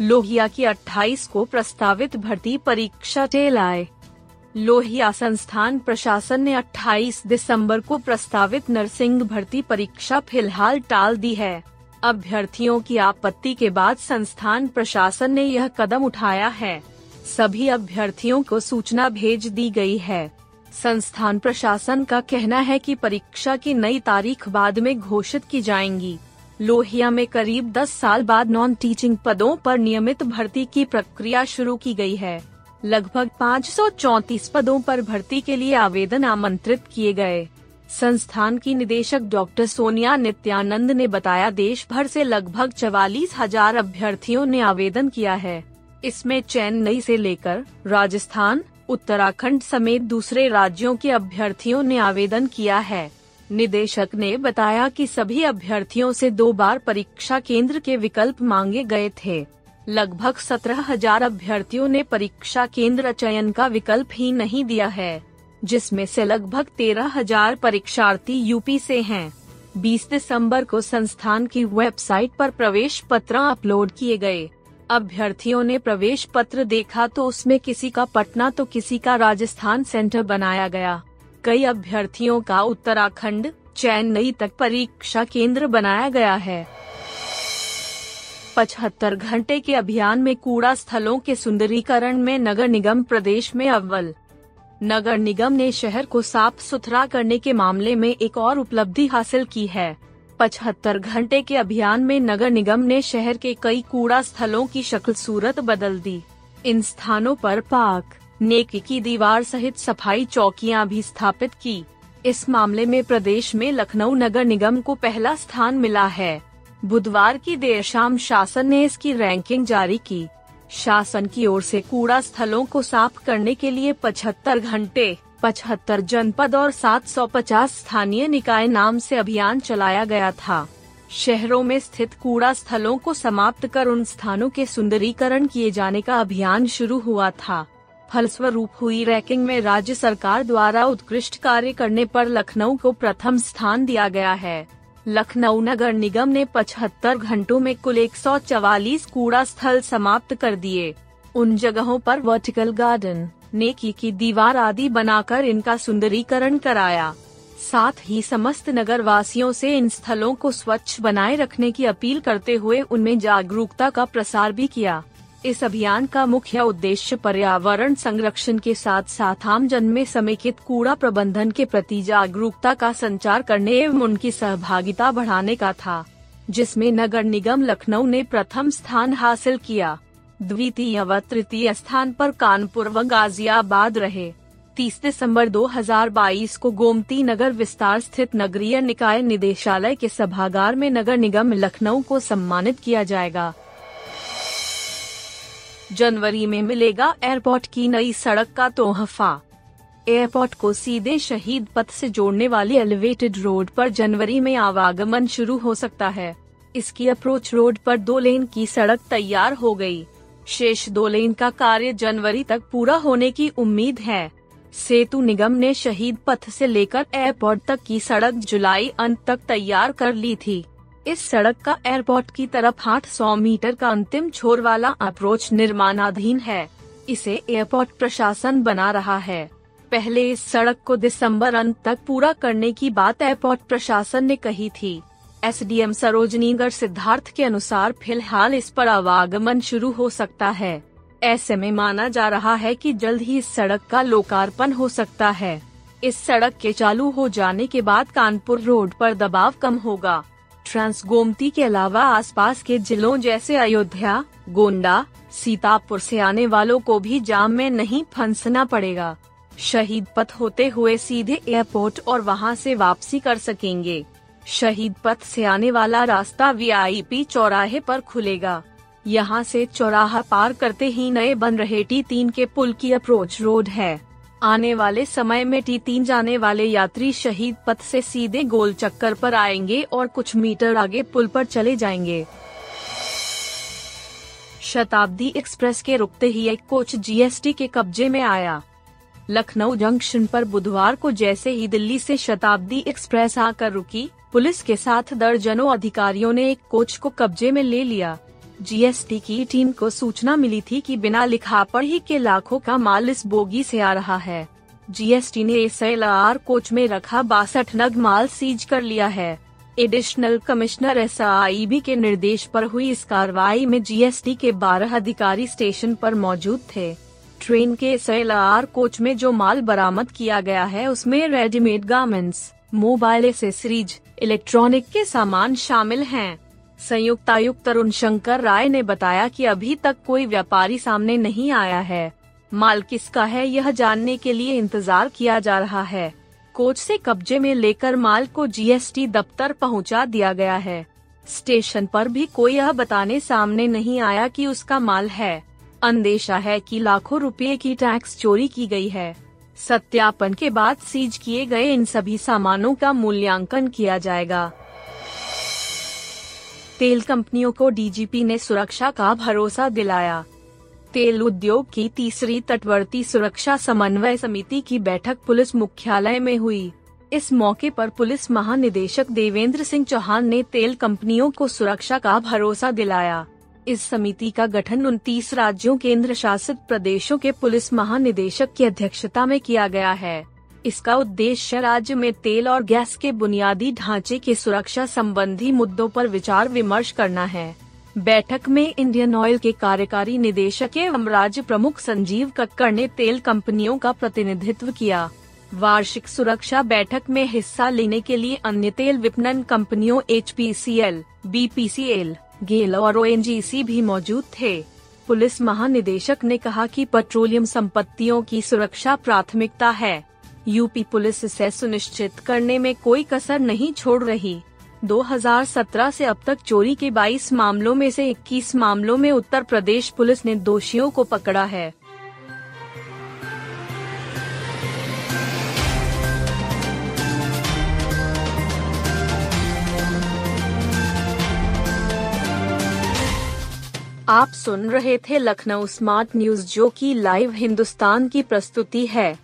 लोहिया की 28 को प्रस्तावित भर्ती परीक्षा टेल आए लोहिया संस्थान प्रशासन ने 28 दिसंबर को प्रस्तावित नर्सिंग भर्ती परीक्षा फ़िलहाल टाल दी है। अभ्यर्थियों की आपत्ति के बाद संस्थान प्रशासन ने यह कदम उठाया है। सभी अभ्यर्थियों को सूचना भेज दी गई है। संस्थान प्रशासन का कहना है कि परीक्षा की नई तारीख बाद में घोषित की जाएँगी। लोहिया में करीब 10 साल बाद नॉन टीचिंग पदों पर नियमित भर्ती की प्रक्रिया शुरू की गई है। लगभग 534 पदों पर भर्ती के लिए आवेदन आमंत्रित किए गए। संस्थान की निदेशक डॉक्टर सोनिया नित्यानंद ने बताया देश भर से लगभग चवालीस हज़ार अभ्यर्थियों ने आवेदन किया है। इसमें चेन्नई से लेकर राजस्थान, उत्तराखंड समेत दूसरे राज्यों के अभ्यर्थियों ने आवेदन किया है। निदेशक ने बताया कि सभी अभ्यर्थियों से दो बार परीक्षा केंद्र के विकल्प मांगे गए थे। लगभग सत्रह हज़ार अभ्यर्थियों ने परीक्षा केंद्र चयन का विकल्प ही नहीं दिया है, जिसमें से लगभग तेरह हज़ार परीक्षार्थी यूपी से हैं। 20 दिसंबर को संस्थान की वेबसाइट पर प्रवेश पत्र अपलोड किए गए। अभ्यर्थियों ने प्रवेश पत्र देखा तो उसमें किसी का पटना तो किसी का राजस्थान सेंटर बनाया गया। कई अभ्यर्थियों का उत्तराखंड चेन्नई तक परीक्षा केंद्र बनाया गया है। पचहत्तर घंटे के अभियान में कूड़ा स्थलों के सुंदरीकरण में नगर निगम प्रदेश में अव्वल। नगर निगम ने शहर को साफ़ सुथरा करने के मामले में एक और उपलब्धि हासिल की है। पचहत्तर घंटे के अभियान में नगर निगम ने शहर के कई कूड़ा स्थलों की शक्ल सूरत बदल दी। इन स्थानों पर पार्क नेकी की दीवार सहित सफ़ाई चौकियाँ भी स्थापित की। इस मामले में प्रदेश में लखनऊ नगर निगम को पहला स्थान मिला है। बुधवार की देर शाम शासन ने इसकी रैंकिंग जारी की। शासन की ओर से कूड़ा स्थलों को साफ़ करने के लिए 75 घंटे 75 जनपद और 750 स्थानीय निकाय नाम से अभियान चलाया गया था। शहरों में स्थित कूड़ा स्थलों को समाप्त कर उन स्थानों के सुंदरीकरण किए जाने का अभियान शुरू हुआ था। फलस्वरूप हुई रैंकिंग में राज्य सरकार द्वारा उत्कृष्ट कार्य करने पर लखनऊ को प्रथम स्थान दिया गया है। लखनऊ नगर निगम ने 75 घंटों में कुल 144 कूड़ा स्थल समाप्त कर दिए। उन जगहों पर वर्टिकल गार्डन, नेकी की दीवार आदि बनाकर इनका सुंदरीकरण कराया। साथ ही समस्त नगर वासियों से इन स्थलों को स्वच्छ बनाए रखने की अपील करते हुए उनमें जागरूकता का प्रसार भी किया। इस अभियान का मुख्य उद्देश्य पर्यावरण संरक्षण के साथ साथ आम जन में समेकित कूड़ा प्रबंधन के प्रति जागरूकता का संचार करने एवं उनकी सहभागिता बढ़ाने का था, जिसमें नगर निगम लखनऊ ने प्रथम स्थान हासिल किया। द्वितीय व तृतीय स्थान पर कानपुर व गाजियाबाद रहे। 30 दिसंबर 2022 को गोमती नगर विस्तार स्थित नगरीय निकाय निदेशालय के सभागार में नगर निगम लखनऊ को सम्मानित किया जाएगा। जनवरी में मिलेगा एयरपोर्ट की नई सड़क का तोहफा। एयरपोर्ट को सीधे शहीद पथ से जोड़ने वाली एलिवेटेड रोड पर जनवरी में आवागमन शुरू हो सकता है। इसकी अप्रोच रोड पर दो लेन की सड़क तैयार हो गई। शेष दो लेन का कार्य जनवरी तक पूरा होने की उम्मीद है। सेतु निगम ने शहीद पथ से लेकर एयरपोर्ट तक की सड़क जुलाई अंत तक तैयार कर ली थी। इस सड़क का एयरपोर्ट की तरफ़ 800 मीटर का अंतिम छोर वाला अप्रोच निर्माणाधीन है। इसे एयरपोर्ट प्रशासन बना रहा है। पहले इस सड़क को दिसंबर अंत तक पूरा करने की बात एयरपोर्ट प्रशासन ने कही थी। एसडीएम सरोजनीगढ़ सिद्धार्थ के अनुसार फ़िलहाल इस पर आवागमन शुरू हो सकता है। ऐसे में माना जा रहा है कि जल्द ही इस सड़क का लोकार्पण हो सकता है। इस सड़क के चालू हो जाने के बाद कानपुर रोड पर दबाव कम होगा। ट्रांस गोमती के अलावा आसपास के जिलों जैसे अयोध्या, गोंडा, सीतापुर से आने वालों को भी जाम में नहीं फंसना पड़ेगा। शहीद पथ होते हुए सीधे एयरपोर्ट और वहाँ से वापसी कर सकेंगे। शहीद पथ से आने वाला रास्ता वीआईपी चौराहे पर खुलेगा। यहाँ से चौराहा पार करते ही नए बन रहे टी तीन के पुल की अप्रोच रोड है। आने वाले समय में टी तीन जाने वाले यात्री शहीद पथ से सीधे गोल चक्कर पर आएँगे और कुछ मीटर आगे पुल पर चले जाएँगे। शताब्दी एक्सप्रेस के रुकते ही एक कोच जीएसटी के कब्जे में आया। लखनऊ जंक्शन पर बुधवार को जैसे ही दिल्ली से शताब्दी एक्सप्रेस आकर रुकी, पुलिस के साथ दर्जनों अधिकारियों ने एक कोच को कब्जे में ले लिया। जीएसटी की टीम को सूचना मिली थी कि बिना लिखा पढ़ी के लाखों का माल इस बोगी से आ रहा है। जीएसटी ने एस कोच में रखा बासठ नग माल सीज कर लिया है। एडिशनल कमिश्नर एस के निर्देश पर हुई इस कार्रवाई में जीएसटी के 12 अधिकारी स्टेशन पर मौजूद थे। ट्रेन के एस कोच में जो माल बरामद किया गया है, उसमें readymade garments mobile accessories electronic के सामान शामिल हैं। संयुक्त आयुक्त तरुण शंकर राय ने बताया कि अभी तक कोई व्यापारी सामने नहीं आया है। माल किसका है, यह जानने के लिए इंतज़ार किया जा रहा है। कोच से कब्जे में लेकर माल को जीएसटी दफ्तर पहुँचा दिया गया है। स्टेशन पर भी कोई यह बताने सामने नहीं आया कि उसका माल है। अंदेशा है कि लाखों रुपए की टैक्स चोरी की गई है। सत्यापन के बाद सीज किए गए इन सभी सामानों का मूल्यांकन किया जाएगा। तेल कंपनियों को डीजीपी ने सुरक्षा का भरोसा दिलाया। तेल उद्योग की तीसरी तटवर्ती सुरक्षा समन्वय समिति की बैठक पुलिस मुख्यालय में हुई। इस मौके पर पुलिस महानिदेशक देवेंद्र सिंह चौहान ने तेल कंपनियों को सुरक्षा का भरोसा दिलाया। इस समिति का गठन उनतीस राज्यों केंद्र शासित प्रदेशों के पुलिस महानिदेशक की अध्यक्षता में किया गया है। इसका उद्देश्य राज्य में तेल और गैस के बुनियादी ढांचे की सुरक्षा संबंधी मुद्दों पर विचार विमर्श करना है। बैठक में इंडियन ऑयल के कार्यकारी निदेशक एवं राज्य प्रमुख संजीव कक्कड़ ने तेल कंपनियों का प्रतिनिधित्व किया। वार्षिक सुरक्षा बैठक में हिस्सा लेने के लिए अन्य तेल विपणन कंपनियों H P C L B P C L GAIL और ओएनजीसी भी मौजूद थे। पुलिस महानिदेशक ने कहा कि पेट्रोलियम संपत्तियों की सुरक्षा प्राथमिकता है। यूपी पुलिस इसे सुनिश्चित करने में कोई कसर नहीं छोड़ रही। 2017 से अब तक चोरी के 22 मामलों में से 21 मामलों में उत्तर प्रदेश पुलिस ने दोषियों को पकड़ा है। आप सुन रहे थे लखनऊ स्मार्ट न्यूज़, जो की लाइव हिंदुस्तान की प्रस्तुति है।